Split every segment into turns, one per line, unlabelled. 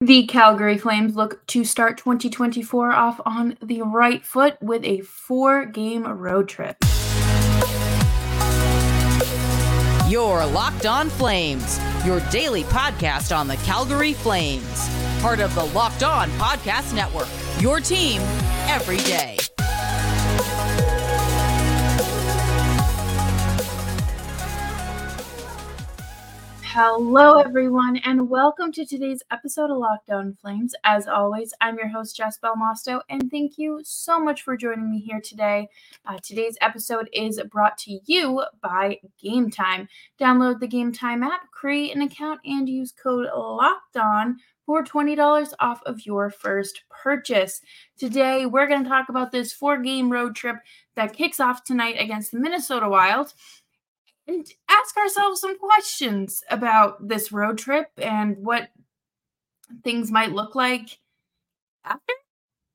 The Calgary Flames look to start 2024 off on the right foot with a four game road trip.
Your Locked On Flames, your daily podcast on the Calgary Flames, part of the Locked On Podcast Network. Your team every day.
Hello, everyone, and welcome to today's episode of Locked On Flames. As always, I'm your host, Jess Belmosto, and thank you so much for joining me here today. Uh, today's episode is brought to you by Game Time. Download the Game Time app, create an account, and use code Locked On for $20 off of your first purchase. Today, we're going to talk about this four game road trip that kicks off tonight against the Minnesota Wild and ask ourselves some questions about this road trip and what things might look like after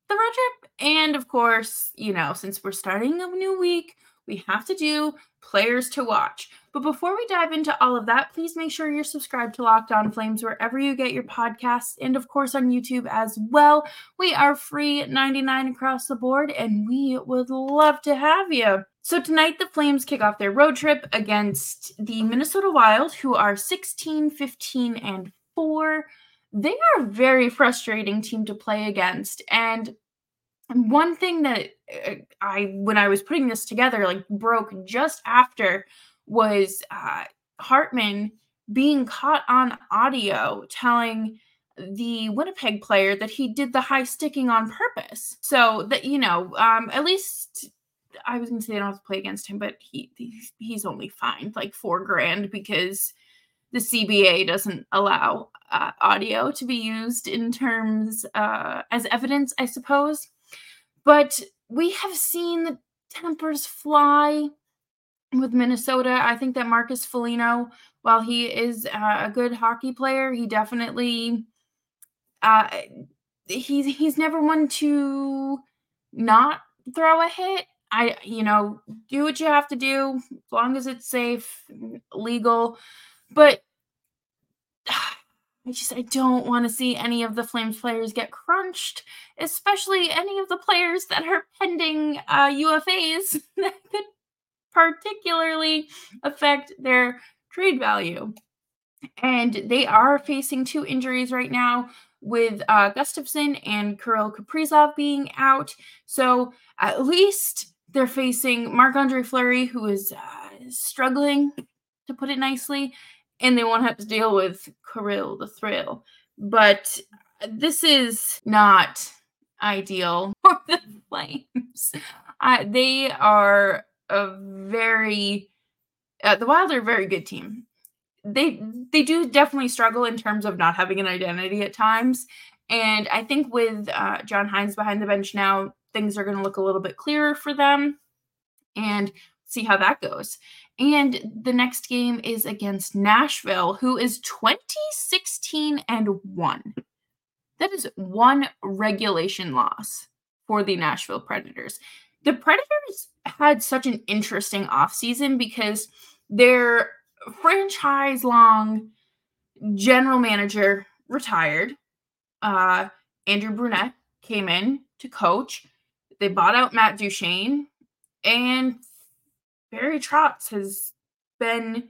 the road trip. And of course, you know, since we're starting a new week, we have to do players to watch. But before we dive into all of that, please make sure you're subscribed to Locked On Flames wherever you get your podcasts and of course on YouTube as well. We are free 99 across the board and we would love to have you. So tonight the Flames kick off their road trip against the Minnesota Wild who are 16, 15 and 4. They are a very frustrating team to play against and one thing that uh, I when I was putting this together like broke just after was uh, Hartman being caught on audio telling the Winnipeg player that he did the high sticking on purpose. So that you know, um, at least I was going to say they don't have to play against him, but he he's only fined like four grand because the CBA doesn't allow uh, audio to be used in terms uh, as evidence, I suppose. But we have seen the tempers fly with Minnesota. I think that Marcus Foligno, while he is uh, a good hockey player, he definitely uh, he's he's never one to not throw a hit. I you know do what you have to do as long as it's safe, legal, but. I just I don't want to see any of the Flames players get crunched, especially any of the players that are pending uh, UFAs that could particularly affect their trade value. And they are facing two injuries right now with uh, Gustavsson and Kirill Kaprizov being out. So at least they're facing Marc Andre Fleury, who is uh, struggling, to put it nicely, and they won't have to deal with Kirill the Thrill. But this is not ideal for the Flames. They are a very uh, the Wild are a very good team. They they do definitely struggle in terms of not having an identity at times, and I think with uh, John Hynes behind the bench now, things are going to look a little bit clearer for them, and see how that goes. And the next game is against Nashville, who is 2016 and 1. That is one regulation loss for the Nashville Predators the Predators had such an interesting offseason because their franchise long general manager retired. Uh, Andrew Brunette came in to coach. They bought out Matt Duchene, and Barry Trotz has been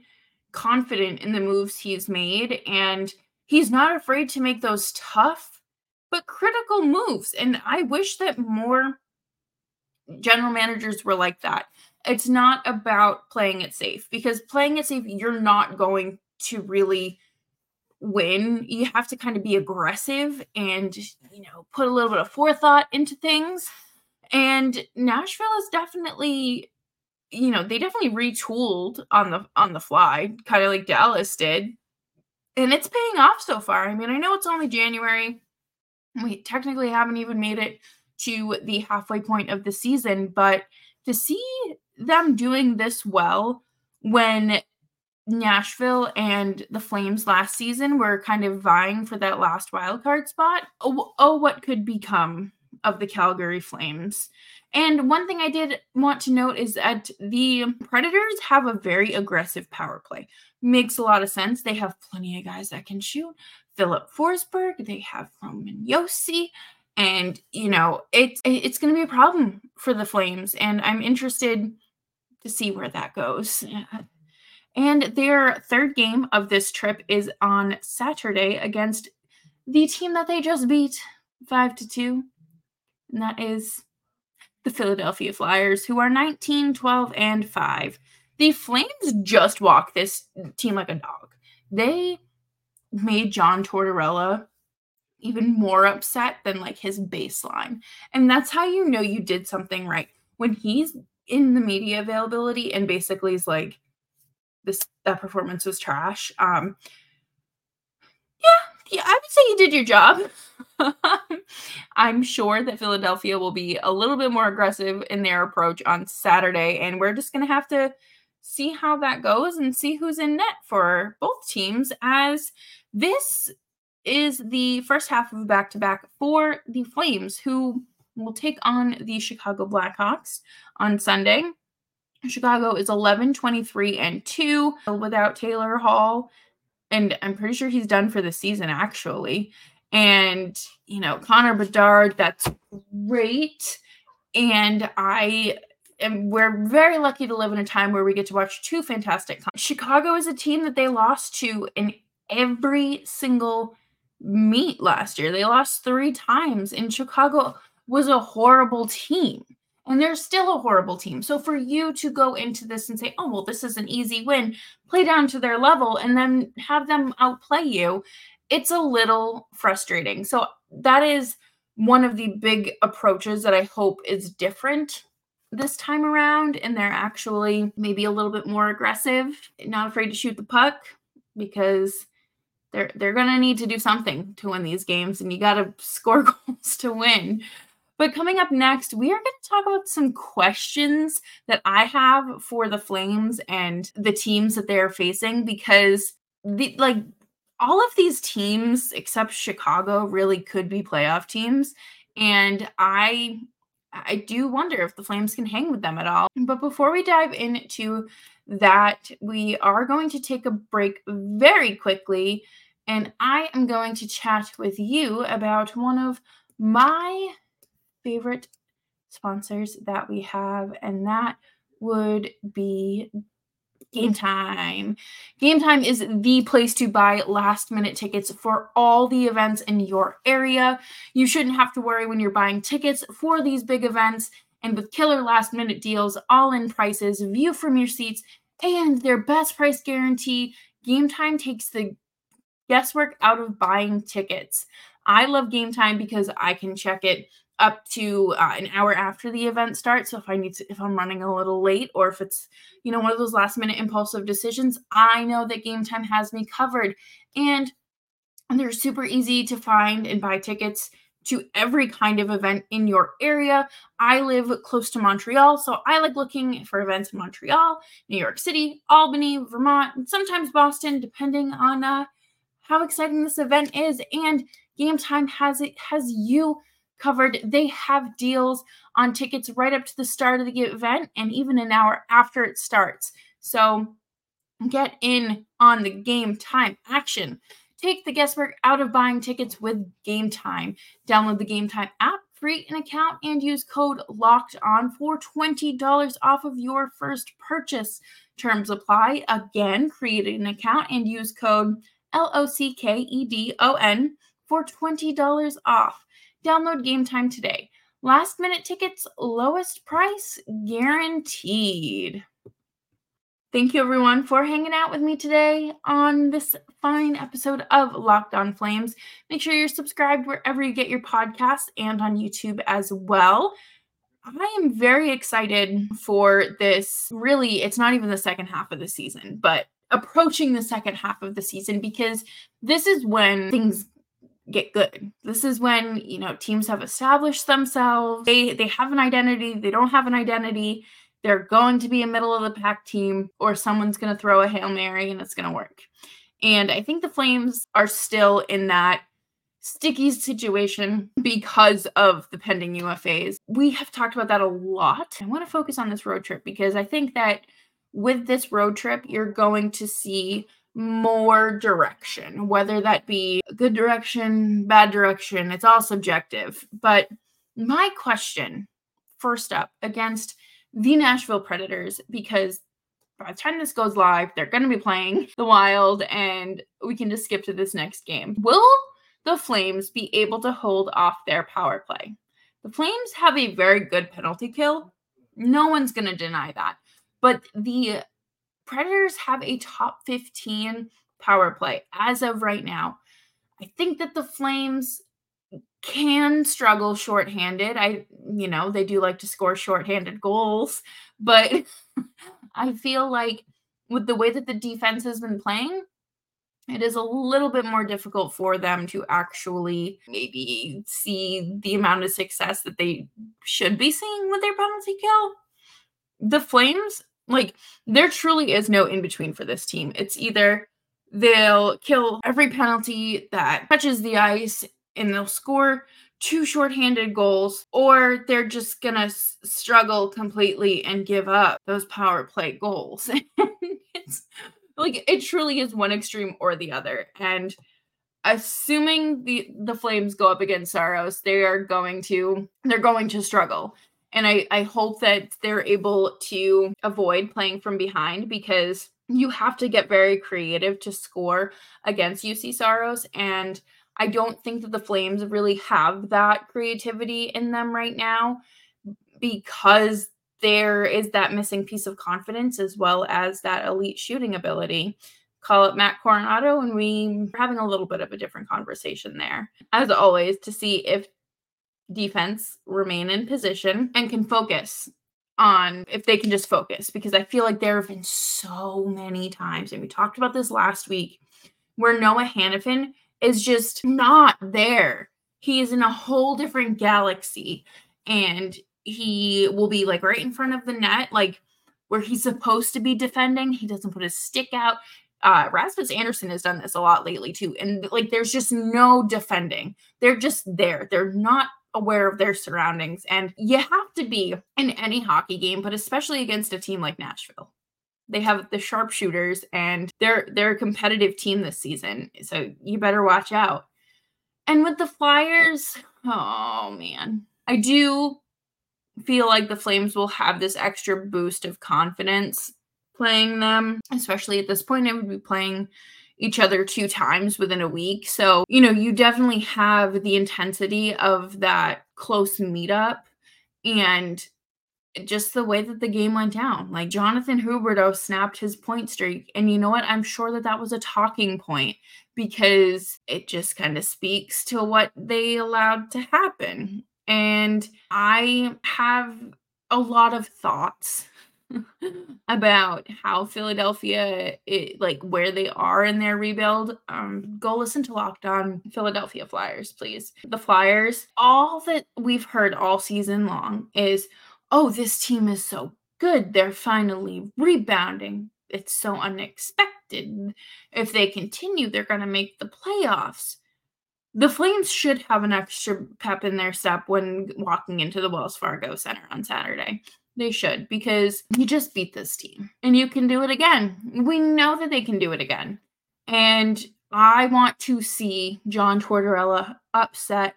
confident in the moves he's made, and he's not afraid to make those tough but critical moves. And I wish that more general managers were like that. It's not about playing it safe because playing it safe, you're not going to really win. You have to kind of be aggressive and, you know, put a little bit of forethought into things. And Nashville is definitely, you know, they definitely retooled on the on the fly, kind of like Dallas did. And it's paying off so far. I mean, I know it's only January. We technically haven't even made it to the halfway point of the season. But to see them doing this well when Nashville and the Flames last season were kind of vying for that last wild card spot. Oh, oh, what could become of the Calgary Flames? And one thing I did want to note is that the Predators have a very aggressive power play. Makes a lot of sense. They have plenty of guys that can shoot, Filip Forsberg, they have Roman Josi, and you know it's it's going to be a problem for the Flames, and I'm interested to see where that goes. And their third game of this trip is on Saturday against the team that they just beat five to two, and that is the Philadelphia Flyers, who are 19, 12, and 5. The Flames just walk this team like a dog. They made John Tortorella even more upset than like his baseline. And that's how you know you did something right. When he's in the media availability and basically is like this that performance was trash. Um yeah, yeah, I would say you did your job. I'm sure that Philadelphia will be a little bit more aggressive in their approach on Saturday and we're just going to have to see how that goes and see who's in net for both teams as this is the first half of a back to back for the Flames, who will take on the Chicago Blackhawks on Sunday. Chicago is 11, 23, and 2 without Taylor Hall. And I'm pretty sure he's done for the season, actually. And, you know, Connor Bedard, that's great. And I am we're very lucky to live in a time where we get to watch two fantastic. Chicago is a team that they lost to in every single meet last year. They lost three times, and Chicago was a horrible team. And they're still a horrible team. So for you to go into this and say, oh, well, this is an easy win, play down to their level, and then have them outplay you, it's a little frustrating. So that is one of the big approaches that I hope is different this time around. And they're actually maybe a little bit more aggressive, not afraid to shoot the puck because they're they're going to need to do something to win these games and you got to score goals to win. But coming up next, we are going to talk about some questions that I have for the Flames and the teams that they're facing because the like all of these teams except Chicago really could be playoff teams and I I do wonder if the Flames can hang with them at all. But before we dive into that, we are going to take a break very quickly and I am going to chat with you about one of my favorite sponsors that we have, and that would be Game mm-hmm. Time. Game Time is the place to buy last minute tickets for all the events in your area. You shouldn't have to worry when you're buying tickets for these big events. And with killer last minute deals, all in prices, view from your seats, and their best price guarantee, Game Time takes the guesswork out of buying tickets. I love game time because I can check it up to uh, an hour after the event starts. So if I need to, if I'm running a little late or if it's, you know, one of those last minute impulsive decisions, I know that game time has me covered. And they're super easy to find and buy tickets to every kind of event in your area. I live close to Montreal, so I like looking for events in Montreal, New York City, Albany, Vermont, and sometimes Boston, depending on uh, how exciting this event is. And Game Time has it has you covered. They have deals on tickets right up to the start of the event and even an hour after it starts. So get in on the game time action. Take the guesswork out of buying tickets with Game Time. Download the Game Time app, create an account, and use code LOCKED ON for $20 off of your first purchase. Terms apply. Again, create an account and use code L O C K E D O N, for $20 off. Download game time today. Last minute tickets, lowest price guaranteed. Thank you, everyone, for hanging out with me today on this fine episode of Locked On Flames. Make sure you're subscribed wherever you get your podcasts and on YouTube as well. I am very excited for this. Really, it's not even the second half of the season, but approaching the second half of the season because this is when things get good. This is when, you know, teams have established themselves. They they have an identity, they don't have an identity. They're going to be a middle of the pack team or someone's going to throw a Hail Mary and it's going to work. And I think the Flames are still in that sticky situation because of the pending UFAs. We have talked about that a lot. I want to focus on this road trip because I think that with this road trip, you're going to see more direction, whether that be good direction, bad direction, it's all subjective. But my question, first up, against the Nashville Predators, because by the time this goes live, they're going to be playing the Wild, and we can just skip to this next game. Will the Flames be able to hold off their power play? The Flames have a very good penalty kill. No one's going to deny that. But the Predators have a top 15 power play as of right now. I think that the Flames can struggle shorthanded. I, you know, they do like to score shorthanded goals, but I feel like with the way that the defense has been playing, it is a little bit more difficult for them to actually maybe see the amount of success that they should be seeing with their penalty kill. The Flames, like, there truly is no in between for this team. It's either they'll kill every penalty that touches the ice and they'll score two shorthanded goals, or they're just gonna s- struggle completely and give up those power play goals. it's like it truly is one extreme or the other. And assuming the the Flames go up against Saros, they are going to they're going to struggle. And I, I hope that they're able to avoid playing from behind because you have to get very creative to score against Juuse Saros. And I don't think that the Flames really have that creativity in them right now because there is that missing piece of confidence as well as that elite shooting ability. Call it Matt Coronato, and we are having a little bit of a different conversation there. As always, to see if defense remain in position and can focus on if they can just focus because I feel like there have been so many times, and we talked about this last week, where Noah Hanifin is just not there. He is in a whole different galaxy and he will be like right in front of the net, like where he's supposed to be defending. He doesn't put his stick out. Uh, Rasmus Andersson has done this a lot lately too. And like there's just no defending. They're just there. They're not aware of their surroundings. And you have to be in any hockey game, but especially against a team like Nashville. They have the sharpshooters and they're they're a competitive team this season. So you better watch out. And with the Flyers, oh man. I do feel like the Flames will have this extra boost of confidence playing them, especially at this point. I would be playing each other two times within a week. So, you know, you definitely have the intensity of that close meetup and just the way that the game went down. Like Jonathan Huberdeau snapped his point streak. And you know what? I'm sure that that was a talking point because it just kind of speaks to what they allowed to happen. And I have a lot of thoughts about how Philadelphia, it, like where they are in their rebuild, um, go listen to Locked On Philadelphia Flyers, please. The Flyers, all that we've heard all season long is, oh, this team is so good. They're finally rebounding. It's so unexpected. If they continue, they're going to make the playoffs. The Flames should have an extra pep in their step when walking into the Wells Fargo Center on Saturday. They should because you just beat this team and you can do it again. We know that they can do it again. And I want to see John Tortorella upset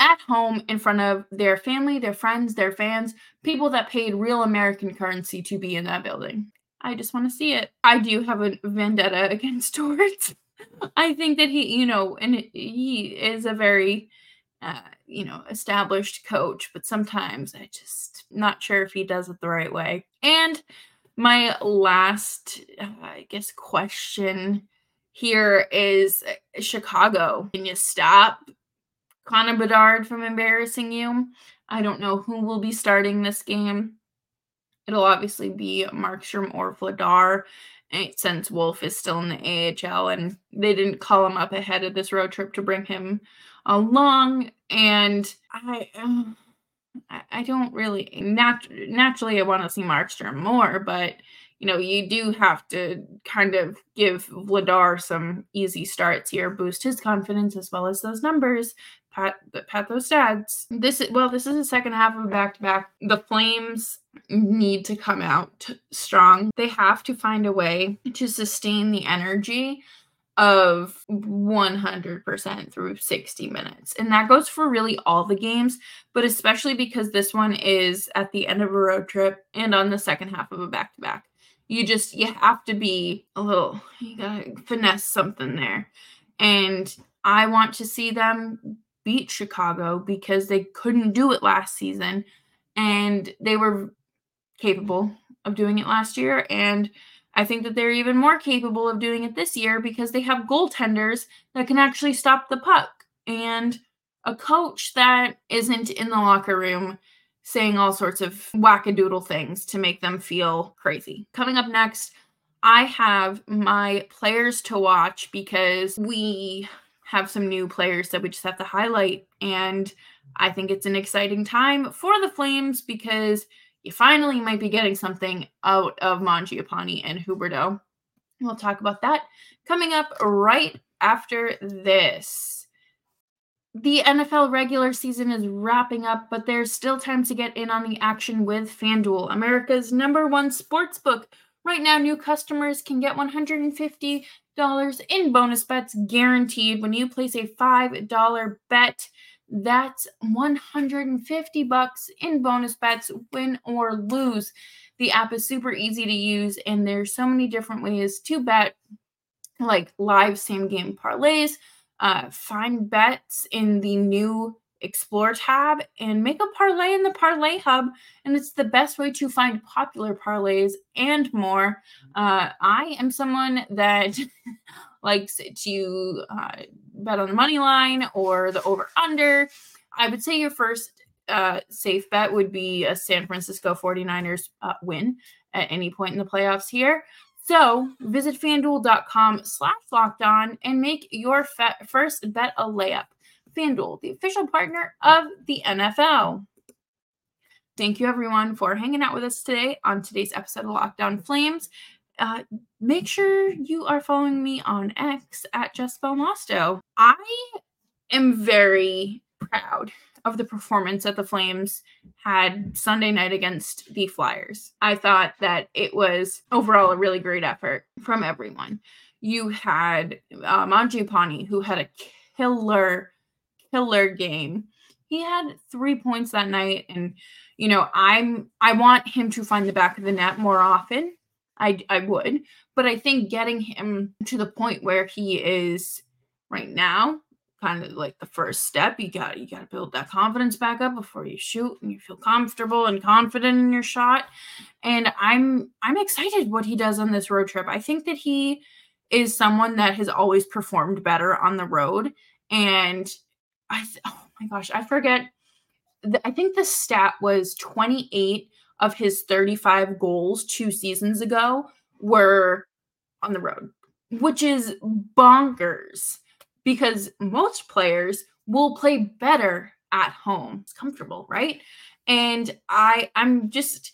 at home in front of their family, their friends, their fans, people that paid real American currency to be in that building. I just want to see it. I do have a vendetta against Torts. I think that he, you know, and he is a very uh, you know, established coach, but sometimes I just not sure if he does it the right way. And my last, uh, I guess, question here is uh, Chicago. Can you stop Connor Bedard from embarrassing you? I don't know who will be starting this game. It'll obviously be Markstrom or Vladar since Wolf is still in the AHL and they didn't call him up ahead of this road trip to bring him along. And I, uh, I don't really nat- naturally I want to see Markstrom more, but you know, you do have to kind of give Vladar some easy starts here, boost his confidence as well as those numbers, pat pat those stats. This well, this is the second half of back to back. The Flames need to come out strong. They have to find a way to sustain the energy of 100% through 60 minutes. And that goes for really all the games, but especially because this one is at the end of a road trip and on the second half of a back to back. You just you have to be a little you got to finesse something there. And I want to see them beat Chicago because they couldn't do it last season and they were capable of doing it last year and I think that they're even more capable of doing it this year because they have goaltenders that can actually stop the puck and a coach that isn't in the locker room saying all sorts of wackadoodle things to make them feel crazy. Coming up next, I have my players to watch because we have some new players that we just have to highlight. And I think it's an exciting time for the Flames because you finally might be getting something out of Mangiapane and Huberdeau. We'll talk about that coming up right after this. The NFL regular season is wrapping up, but there's still time to get in on the action with FanDuel, America's number one sports book. Right now, new customers can get $150 in bonus bets guaranteed when you place a $5 bet. That's 150 bucks in bonus bets, win or lose. The app is super easy to use, and there's so many different ways to bet, like live same game parlays, uh, find bets in the new Explore tab, and make a parlay in the Parlay Hub. And it's the best way to find popular parlays and more. Uh, I am someone that likes to uh, bet on the money line or the over under, I would say your first uh, safe bet would be a San Francisco 49ers uh, win at any point in the playoffs here. So visit fanduel.com slash locked on and make your first bet a layup. FanDuel, the official partner of the NFL. Thank you, everyone, for hanging out with us today on today's episode of Locked On Flames. Uh, make sure you are following me on X at Jess Belmosto. I am very proud of the performance that the Flames had Sunday night against the Flyers. I thought that it was overall a really great effort from everyone. You had uh, Mangiapane, who had a killer, killer game. He had three points that night, and you know, I'm I want him to find the back of the net more often. I I would, but I think getting him to the point where he is right now, kind of like the first step, you got you got to build that confidence back up before you shoot and you feel comfortable and confident in your shot. And I'm I'm excited what he does on this road trip. I think that he is someone that has always performed better on the road and I oh my gosh, I forget I think the stat was 28 of his 35 goals two seasons ago were on the road, which is bonkers because most players will play better at home. It's comfortable, right? And I I'm just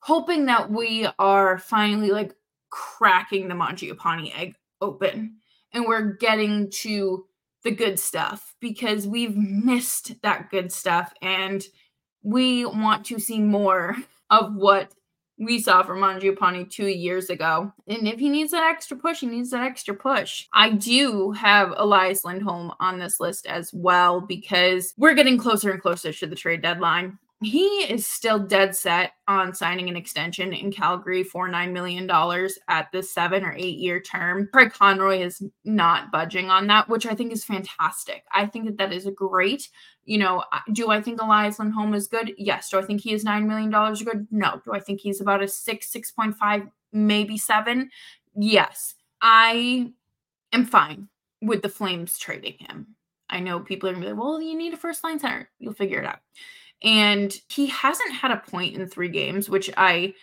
hoping that we are finally like cracking the Mangiapane egg open and we're getting to the good stuff because we've missed that good stuff and we want to see more of what we saw from Mangiapane two years ago. And if he needs that extra push, he needs that extra push. I do have Elias Lindholm on this list as well because we're getting closer and closer to the trade deadline he is still dead set on signing an extension in Calgary for $9 million at the seven or eight year term. Craig Conroy is not budging on that, which I think is fantastic. I think that that is a great, you know, do I think Elias Lindholm is good? Yes. Do I think he is $9 million good? No. Do I think he's about a six, 6.5, maybe seven? Yes. I am fine with the Flames trading him. I know people are gonna be like, well, you need a first line center. You'll figure it out. And he hasn't had a point in three games, which I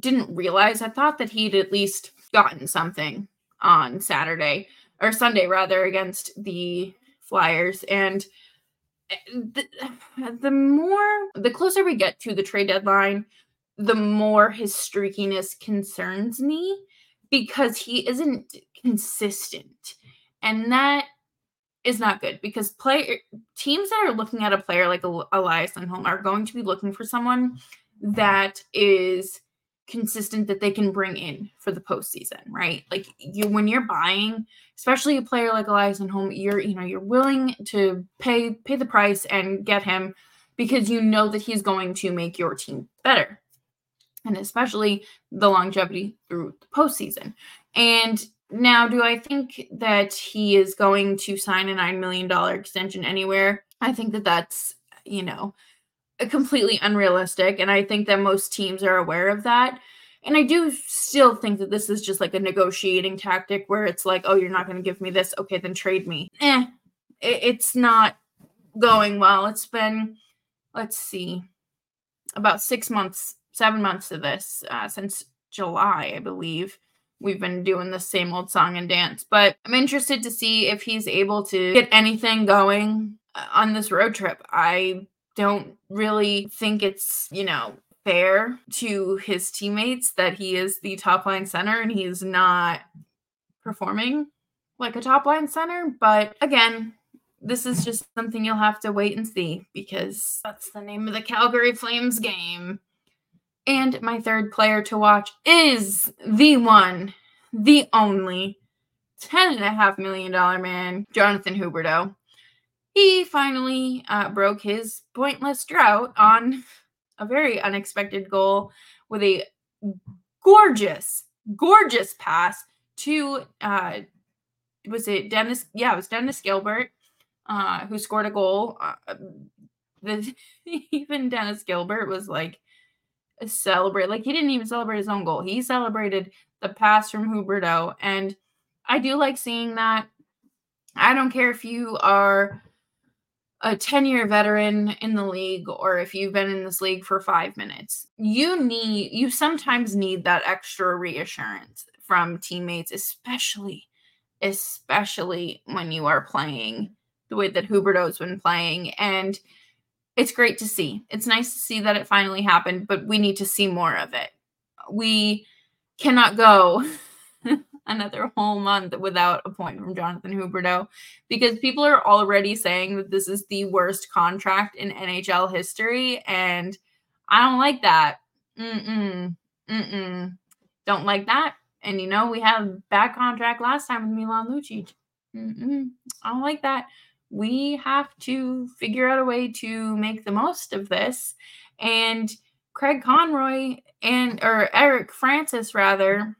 didn't realize. I thought that he'd at least gotten something on Saturday or Sunday, rather, against the Flyers. And eh, the, the more, the closer we get to the trade deadline, the more his streakiness concerns me because he isn't consistent. And that is not good because play teams that are looking at a player like Elias Lindholm are going to be looking for someone that is consistent that they can bring in for the postseason, right? Like you when you're buying, especially a player like Elias Lindholm, you're you know you're willing to pay pay the price and get him because you know that he's going to make your team better, and especially the longevity through the postseason. And now, do I think that he is going to sign a $9 million extension anywhere? I think that that's, you know, completely unrealistic. And I think that most teams are aware of that. And I do still think that this is just like a negotiating tactic where it's like, oh, you're not going to give me this. Okay, then trade me. Eh, it's not going well. It's been, let's see, about six months, seven months of this uh, since July, I believe we've been doing the same old song and dance. But I'm interested to see if he's able to get anything going uh, on this road trip. I don't really think it's, you know, fair to his teammates that he is the top line center and he's not performing like a top line center. But again, this is just something you'll have to wait and see because that's the name of the Calgary Flames game. And my third player to watch is the one, the only $10.5 million man, Jonathan Huberdeau. He finally uh, broke his pointless drought on a very unexpected goal with a gorgeous, gorgeous pass to, uh, was it Dennis? Yeah, it was Dennis Gilbert uh, who scored a goal. Uh, the, even Dennis Gilbert was like, celebrate. Like he didn't even celebrate his own goal. He celebrated the pass from Huberdeau. And I do like seeing that. I don't care if you are a 10 year veteran in the league or if you've been in this league for five minutes. You need, you sometimes need that extra reassurance from teammates, especially, especially when you are playing the way that Huberdeau's been playing. And it's great to see. It's nice to see that it finally happened, but we need to see more of it. We cannot go another whole month without a point from Jonathan Huberdeau because people are already saying that this is the worst contract in NHL history, and I don't like that. Mm-mm. Mm-mm. Don't like that. And you know, we had bad contract last time with Milan Lucic. Mm-mm. I don't like that we have to figure out a way to make the most of this. And Craig Conroy and or Eric Francis rather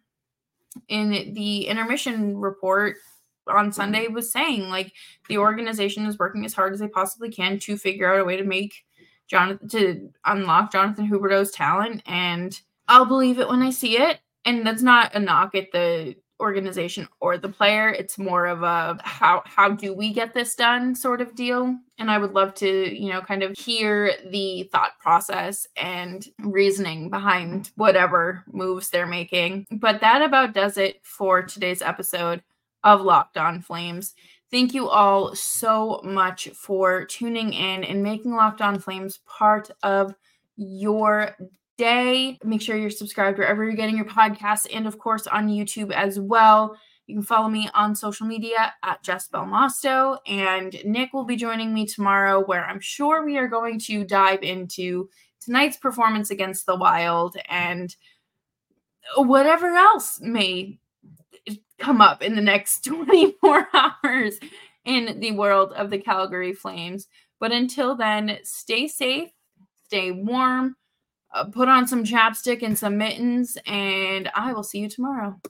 in the intermission report on mm-hmm. Sunday was saying like the organization is working as hard as they possibly can to figure out a way to make Jonathan to unlock Jonathan Huberdeau's talent and I'll believe it when I see it. And that's not a knock at the organization or the player. It's more of a how how do we get this done sort of deal. And I would love to, you know, kind of hear the thought process and reasoning behind whatever moves they're making. But that about does it for today's episode of Locked On Flames. Thank you all so much for tuning in and making Locked On Flames part of your day. Make sure you're subscribed wherever you're getting your podcasts and, of course, on YouTube as well. You can follow me on social media at Jess Belmosto, and Nick will be joining me tomorrow, where I'm sure we are going to dive into tonight's performance against the Wild and whatever else may come up in the next 24 hours in the world of the Calgary Flames. But until then, stay safe, stay warm put on some chapstick and some mittens, and I will see you tomorrow.